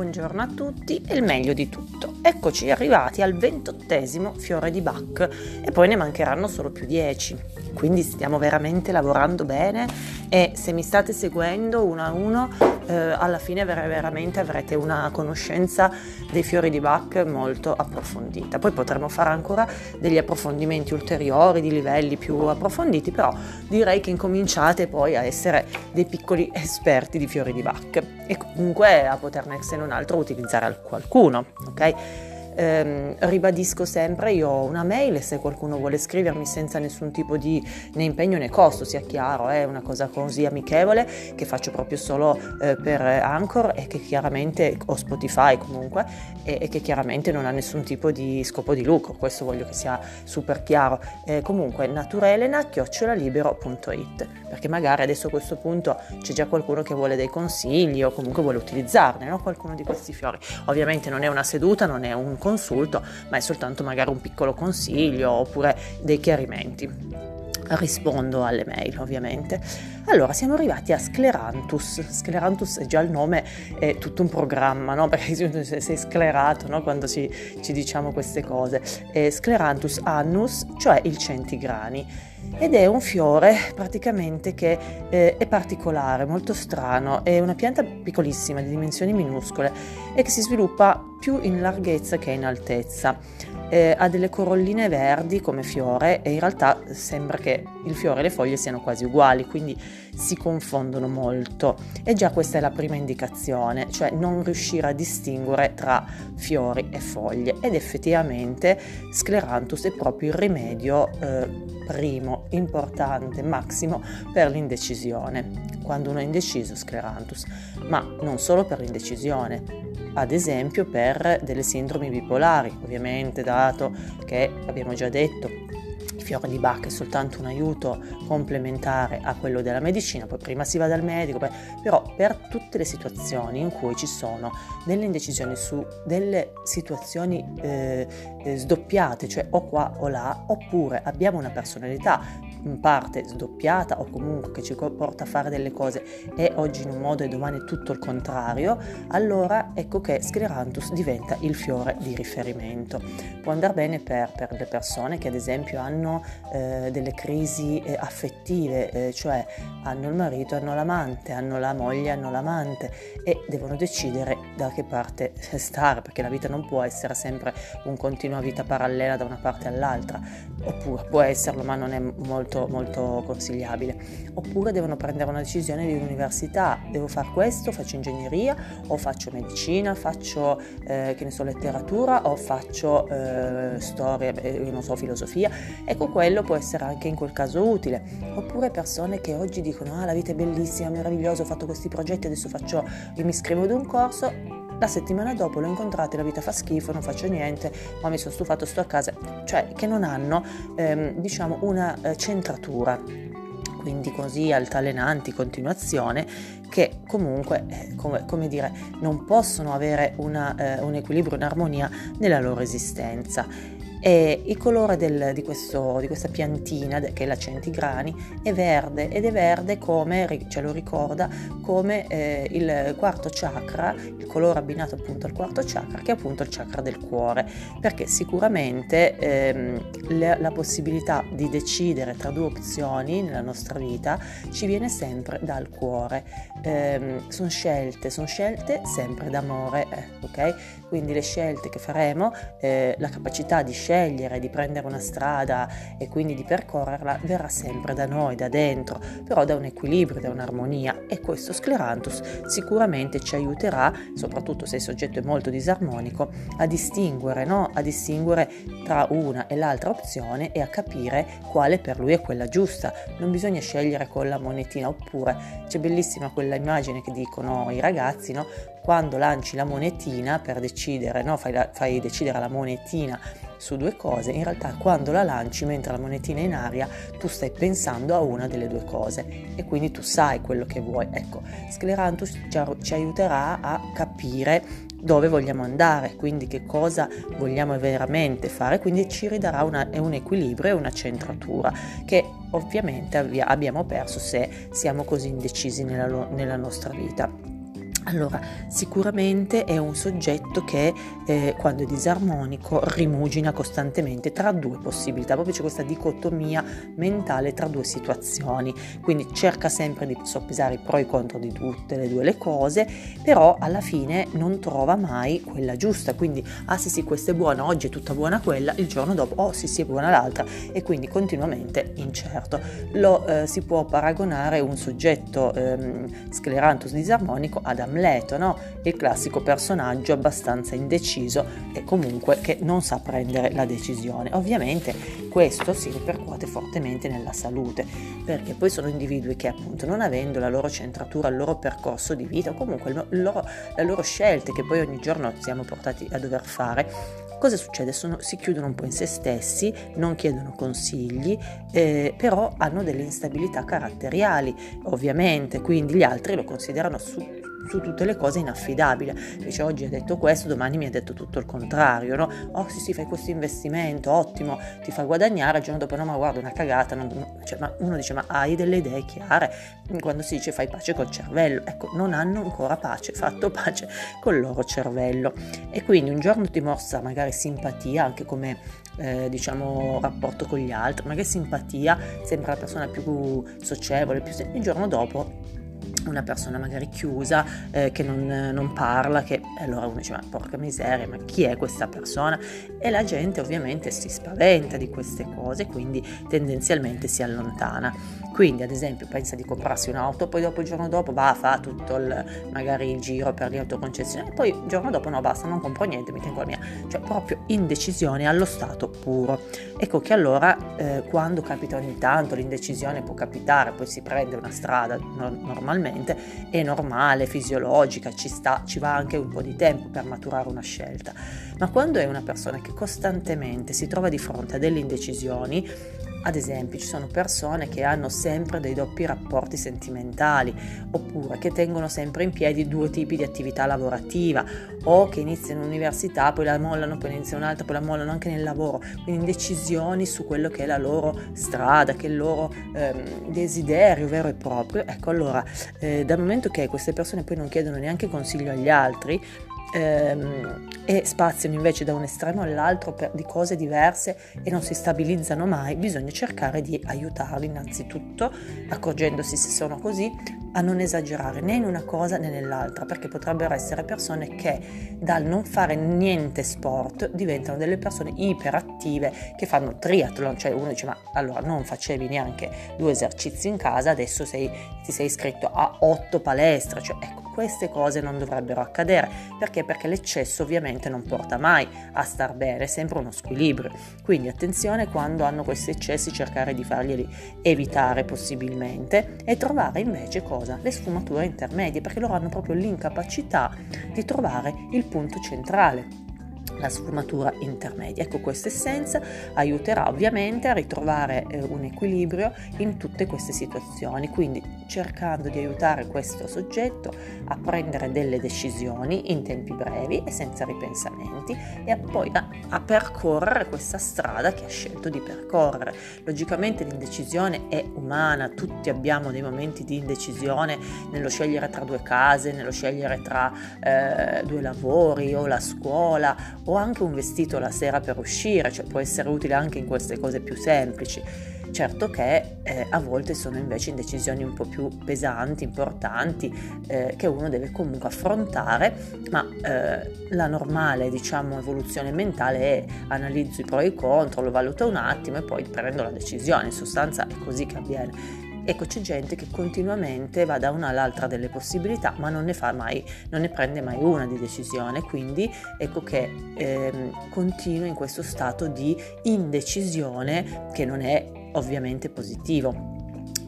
buongiorno a tutti e il meglio di tutto. Eccoci arrivati al ventottesimo fiore di Bach e poi ne mancheranno solo più dieci. Quindi stiamo veramente lavorando bene e se mi state seguendo uno a uno eh, alla fine veramente avrete una conoscenza dei fiori di Bach molto approfondita. Poi potremo fare ancora degli approfondimenti ulteriori di livelli più approfonditi, però direi che incominciate poi a essere dei piccoli esperti di fiori di Bach e comunque a poterne se non altro utilizzare qualcuno, ok? Ehm, ribadisco sempre, io ho una mail se qualcuno vuole scrivermi senza nessun tipo di né impegno né costo, sia chiaro, è una cosa così amichevole che faccio proprio solo eh, per Anchor e che chiaramente, o Spotify comunque, e, e, che chiaramente non ha nessun tipo di scopo di lucro, questo voglio che sia super chiaro. Eh, comunque naturelena-libero.it perché magari adesso a questo punto c'è già qualcuno che vuole dei consigli o comunque vuole utilizzarne, no? qualcuno di questi fiori. Ovviamente non è una seduta, non è un consulto, ma è soltanto magari un piccolo consiglio oppure dei chiarimenti rispondo alle mail ovviamente. Allora siamo arrivati a Sclerantus, Sclerantus è già il nome, è tutto un programma, no? perché sei sclerato no? quando ci, ci, diciamo queste cose. Eh, Sclerantus annus, cioè il centigrani ed è un fiore praticamente che eh, è particolare, molto strano, è una pianta piccolissima di dimensioni minuscole e che si sviluppa più in larghezza che in altezza. Eh, ha delle corolline verdi come fiore e in realtà sembra che il fiore e le foglie siano quasi uguali, quindi si confondono molto. E già questa è la prima indicazione, cioè non riuscire a distinguere tra fiori e foglie. Ed effettivamente Scleranthus è proprio il rimedio eh, primo, importante, massimo per l'indecisione. Quando uno è indeciso, Scleranthus, ma non solo per l'indecisione, ad esempio per delle sindromi bipolari, ovviamente dato che abbiamo già detto il fiore di Bach è soltanto un aiuto complementare a quello della medicina, poi prima si va dal medico, però per tutte le situazioni in cui ci sono delle indecisioni su delle situazioni eh, eh, sdoppiate, cioè o qua o là, oppure abbiamo una personalità in parte sdoppiata o comunque che ci porta a fare delle cose e oggi in un modo e domani tutto il contrario, allora ecco che Scleranthus diventa il fiore di riferimento. Può andare bene per, per le persone che ad esempio hanno eh, delle crisi eh, affettive, eh, cioè hanno il marito, hanno l'amante, hanno la moglie, hanno l'amante e devono decidere da che parte stare, perché la vita non può essere sempre un continua vita parallela da una parte all'altra, oppure può esserlo ma non è molto, molto consigliabile, oppure devono prendere una decisione di università, devo fare questo, faccio ingegneria o faccio medicina, faccio eh, che ne so letteratura o faccio eh, storia, eh, non so filosofia, ecco quello può essere anche in quel caso utile, oppure persone che oggi dicono ah la vita è bellissima, meravigliosa, ho fatto questi progetti, adesso faccio, io mi iscrivo ad un corso, la settimana dopo l'ho incontrata, la vita fa schifo, non faccio niente, ma mi sono stufato, sto a casa, cioè che non hanno ehm, diciamo una eh, centratura quindi così altalenanti, continuazione, che comunque, eh, come, come, dire, non possono avere una, eh, un equilibrio, un'armonia nella loro esistenza. E il colore del, di, questo, di, questa piantina, che è la centigrani, è verde ed è verde come, ce lo ricorda, come eh, il quarto chakra, il colore abbinato appunto al quarto chakra, che è appunto il chakra del cuore, perché sicuramente ehm, la, la possibilità di decidere tra due opzioni nella nostra vita ci viene sempre dal cuore. Eh, sono scelte, sono scelte sempre d'amore, eh, ok? Quindi le scelte che faremo, eh, la capacità di scegliere, scegliere, di prendere una strada e quindi di percorrerla verrà sempre da noi, da dentro, però da un equilibrio, da un'armonia e questo sclerantus sicuramente ci aiuterà, soprattutto se il soggetto è molto disarmonico, a distinguere, no? a distinguere tra una e l'altra opzione e a capire quale per lui è quella giusta. Non bisogna scegliere con la monetina, oppure c'è bellissima quella immagine che dicono i ragazzi, no? Quando lanci la monetina per decidere, no? fai, la, fai decidere la monetina su due cose, in realtà quando la lanci mentre la monetina è in aria tu stai pensando a una delle due cose e quindi tu sai quello che vuoi. Ecco, Sclerantus ci aiuterà a capire dove vogliamo andare, quindi che cosa vogliamo veramente fare, quindi ci ridarà una, un equilibrio e una centratura che ovviamente abbiamo perso se siamo così indecisi nella, nella nostra vita. Allora, sicuramente è un soggetto che eh, quando è disarmonico rimugina costantemente tra due possibilità, proprio c'è questa dicotomia mentale tra due situazioni, quindi cerca sempre di soppesare i pro e i contro di tutte le due le cose, però alla fine non trova mai quella giusta, quindi ah sì sì questa è buona, oggi è tutta buona quella, il giorno dopo oh sì sì è buona l'altra. E quindi continuamente incerto. Lo eh, si può paragonare un soggetto ehm, sclerantus disarmonico ad Amleto, no? il classico personaggio abbastanza indeciso e comunque che non sa prendere la decisione. Ovviamente questo si ripercuote fortemente nella salute, perché poi sono individui che appunto non avendo la loro centratura, il loro percorso di vita, o comunque loro, le loro scelte che poi ogni giorno siamo portati a dover fare, cosa succede? Sono, si chiudono un po' in se stessi, non chiedono consigli, eh, però hanno delle instabilità caratteriali, ovviamente, quindi gli altri lo considerano su, su tutte le cose inaffidabile. Dice oggi ha detto questo, domani mi ha detto tutto il contrario, no? Oh sì sì, fai questo investimento, ottimo, ti fa guadagnare, il giorno dopo no ma guarda una cagata, non, cioè, ma uno dice ma hai delle idee chiare? Quando si dice fai pace col cervello, ecco, non hanno ancora pace, fatto pace col loro cervello. E quindi un giorno ti mostra magari simpatia anche come eh, diciamo rapporto con gli altri, magari simpatia, sembra la persona più socievole, più il giorno dopo una persona magari chiusa eh, che non, non, parla, che allora uno dice ma porca miseria, ma chi è questa persona? E la gente ovviamente si spaventa di queste cose, quindi tendenzialmente si allontana. Quindi ad esempio pensa di comprarsi un'auto, poi dopo il giorno dopo va, fa tutto il, magari il giro per le autoconcessionarie, poi il giorno dopo no basta, non compro niente, mi tengo la mia. Cioè proprio indecisione allo stato puro. Ecco che allora eh, quando capita ogni tanto l'indecisione può capitare, poi si prende una strada no, normalmente, è normale, fisiologica, ci sta, ci va anche un po' di tempo per maturare una scelta. Ma quando è una persona che costantemente si trova di fronte a delle indecisioni, ad esempio, ci sono persone che hanno sempre dei doppi rapporti sentimentali, oppure che tengono sempre in piedi due tipi di attività lavorativa, o che iniziano l'università, poi la mollano, poi iniziano un'altra, poi la mollano anche nel lavoro, quindi indecisioni su quello che è la loro strada, che è il loro ehm, desiderio vero e proprio. Ecco, allora, eh, dal momento che queste persone poi non chiedono neanche consiglio agli altri, ehm, e spaziano invece da un estremo all'altro per, di cose diverse e non si stabilizzano mai, bisogna cercare di aiutarli innanzitutto, accorgendosi se sono così, a non esagerare né in una cosa né nell'altra, perché potrebbero essere persone che dal non fare niente sport diventano delle persone iperattive che fanno triathlon, cioè uno dice ma allora non facevi neanche due esercizi in casa, adesso sei, ti sei iscritto a otto palestre, cioè ecco queste cose non dovrebbero accadere, perché? Perché l'eccesso ovviamente non porta mai a star bene, è sempre uno squilibrio, quindi attenzione quando hanno questi eccessi cercare di farglieli evitare possibilmente e trovare invece cosa? Le sfumature intermedie, perché loro hanno proprio l'incapacità di trovare il punto centrale la sfumatura intermedia. Ecco, questa essenza aiuterà ovviamente a ritrovare eh, un equilibrio in tutte queste situazioni, quindi cercando di aiutare questo soggetto a prendere delle decisioni in tempi brevi e senza ripensamenti e a poi a, a percorrere questa strada che ha scelto di percorrere. Logicamente l'indecisione è umana, tutti abbiamo dei momenti di indecisione nello scegliere tra due case, nello scegliere tra eh, due lavori o la scuola o anche un vestito la sera per uscire, cioè può essere utile anche in queste cose più semplici. Certo che eh, a volte sono invece indecisioni un po' più pesanti, importanti, eh, che uno deve comunque affrontare, ma eh, la normale diciamo, evoluzione mentale è analizzo i pro e i contro, lo valuto un attimo e poi prendo la decisione. In sostanza è così che avviene. Ecco, c'è gente che continuamente va da una all'altra delle possibilità, ma non ne fa mai, non ne prende mai una di decisione, quindi ecco che ehm, continua in questo stato di indecisione che non è ovviamente positivo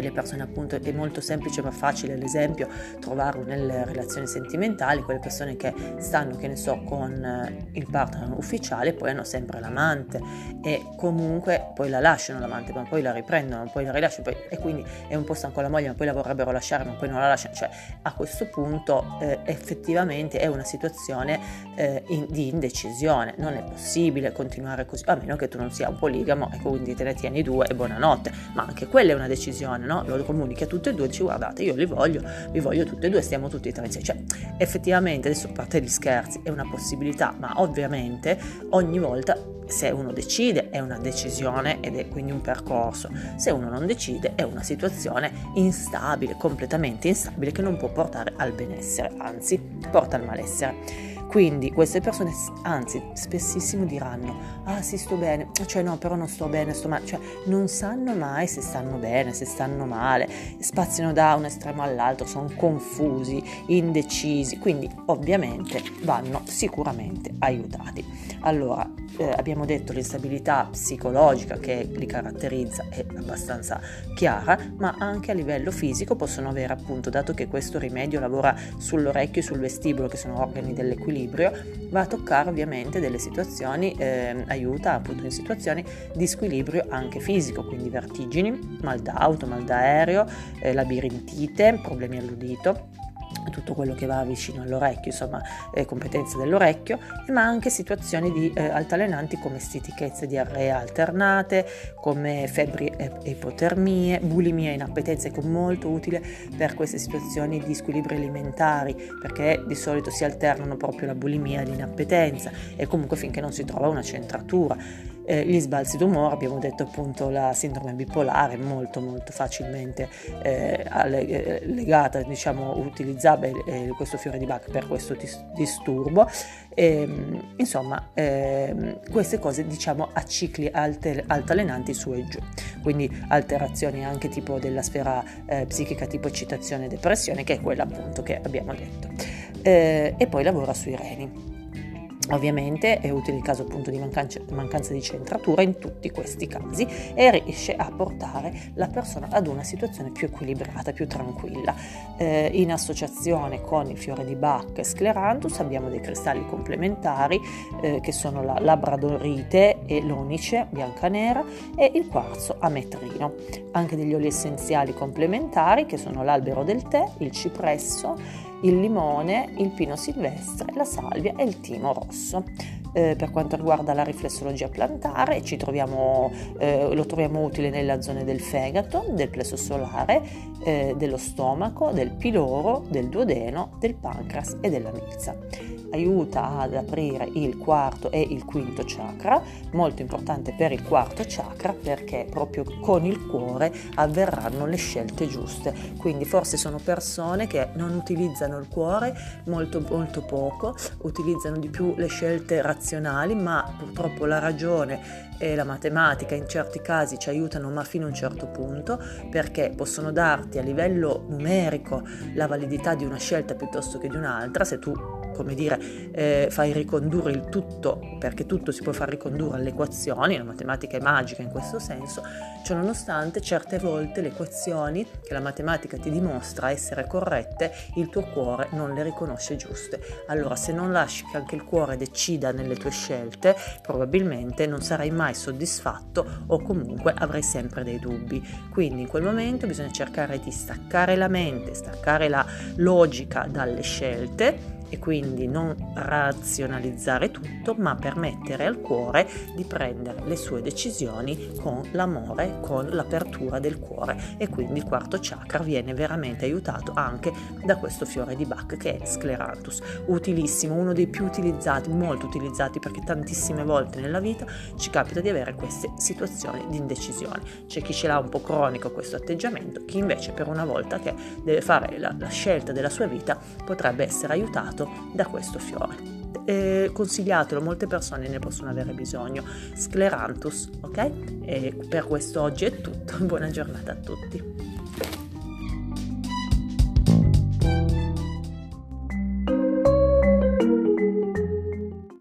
le persone appunto è molto semplice ma facile l'esempio trovarlo nelle relazioni sentimentali quelle persone che stanno che ne so con eh, il partner ufficiale poi hanno sempre l'amante e comunque poi la lasciano l'amante ma poi la riprendono poi la rilasciano poi, e quindi è un po' stanco la moglie ma poi la vorrebbero lasciare ma poi non la lasciano. Cioè a questo punto eh, effettivamente è una situazione eh, in, di indecisione. Non è possibile continuare così a meno che tu non sia un poligamo e quindi te ne tieni due e buonanotte. Ma anche quella è una decisione no? Lo comunichi a tutte e due, dici guardate, io li voglio, vi voglio tutte e due, stiamo tutti e tre insieme. Cioè, effettivamente, adesso a parte gli scherzi, è una possibilità, ma ovviamente ogni volta se uno decide è una decisione ed è quindi un percorso, se uno non decide è una situazione instabile, completamente instabile che non può portare al benessere, anzi porta al malessere. Quindi queste persone, anzi, spessissimo diranno: Ah, sì, sto bene, cioè no, però non sto bene, sto male, cioè non sanno mai se stanno bene, se stanno male, spaziano da un estremo all'altro, sono confusi, indecisi, quindi ovviamente vanno sicuramente aiutati. Allora, eh, abbiamo detto l'instabilità psicologica che li caratterizza è abbastanza chiara, ma anche a livello fisico possono avere appunto, dato che questo rimedio lavora sull'orecchio e sul vestibolo, che sono organi dell'equilibrio, va a toccare ovviamente delle situazioni, eh, aiuta appunto in situazioni di squilibrio anche fisico, quindi vertigini, mal d'auto, mal d'aereo, eh, labirintite, problemi all'udito tutto quello che va vicino all'orecchio, insomma, eh, competenze dell'orecchio, ma anche situazioni di eh, altalenanti come stitichezze diarrea alternate, come febbri e ipotermie, bulimia e inappetenza, ecco molto utile per queste situazioni di squilibri alimentari, perché di solito si alternano proprio la bulimia e l'inappetenza e comunque finché non si trova una centratura eh, gli sbalzi d'umore, abbiamo detto appunto la sindrome bipolare, molto molto facilmente eh, eh legata, diciamo, utilizzabile eh, questo fiore di Bach per questo dis- disturbo. E, ehm, insomma, ehm, queste cose diciamo a cicli alter- altalenanti su e giù, quindi alterazioni anche tipo della sfera eh, psichica tipo eccitazione e depressione, che è quella appunto che abbiamo detto. Eh, e poi lavora sui reni. Ovviamente è utile il caso appunto di mancanza, mancanza, di centratura in tutti questi casi e riesce a portare la persona ad una situazione più equilibrata, più tranquilla. Eh, in associazione con il fiore di Bach Scleranthus abbiamo dei cristalli complementari eh, che sono la labradorite e l'onice bianca-nera e il quarzo ametrino. Anche degli oli essenziali complementari che sono l'albero del tè, il cipresso, il limone, il pino silvestre, la salvia e il timo rosso. Eh, per quanto riguarda la riflessologia plantare troviamo, eh, lo troviamo utile nella zona del fegato, del plesso solare, eh, dello stomaco, del piloro, del duodeno, del pancreas e della milza aiuta ad aprire il quarto e il quinto chakra, molto importante per il quarto chakra perché proprio con il cuore avverranno le scelte giuste. Quindi forse sono persone che non utilizzano il cuore molto, molto poco, utilizzano di più le scelte razionali, ma purtroppo la ragione e la matematica in certi casi ci aiutano ma fino a un certo punto perché possono darti a livello numerico la validità di una scelta piuttosto che di un'altra se tu come dire, eh, fai ricondurre il tutto, perché tutto si può far ricondurre alle equazioni, la matematica è magica in questo senso, cioè nonostante certe volte le equazioni che la matematica ti dimostra essere corrette, il tuo cuore non le riconosce giuste. Allora se non lasci che anche il cuore decida nelle tue scelte, probabilmente non sarai mai soddisfatto o comunque avrai sempre dei dubbi. Quindi in quel momento bisogna cercare di staccare la mente, staccare la logica dalle scelte e quindi non razionalizzare tutto, ma permettere al cuore di prendere le sue decisioni con l'amore, con l'apertura del cuore e quindi il quarto chakra viene veramente aiutato anche da questo fiore di Bach che è Scleranthus, utilissimo, uno dei più utilizzati, molto utilizzati perché tantissime volte nella vita ci capita di avere queste situazioni di indecisione. C'è chi ce l'ha un po' cronico questo atteggiamento, chi invece per una volta che deve fare la, la scelta della sua vita potrebbe essere aiutato aiutato da questo fiore. Eh, consigliatelo, molte persone ne possono avere bisogno. Scleranthus, ok? E per questo oggi è tutto. Buona giornata a tutti.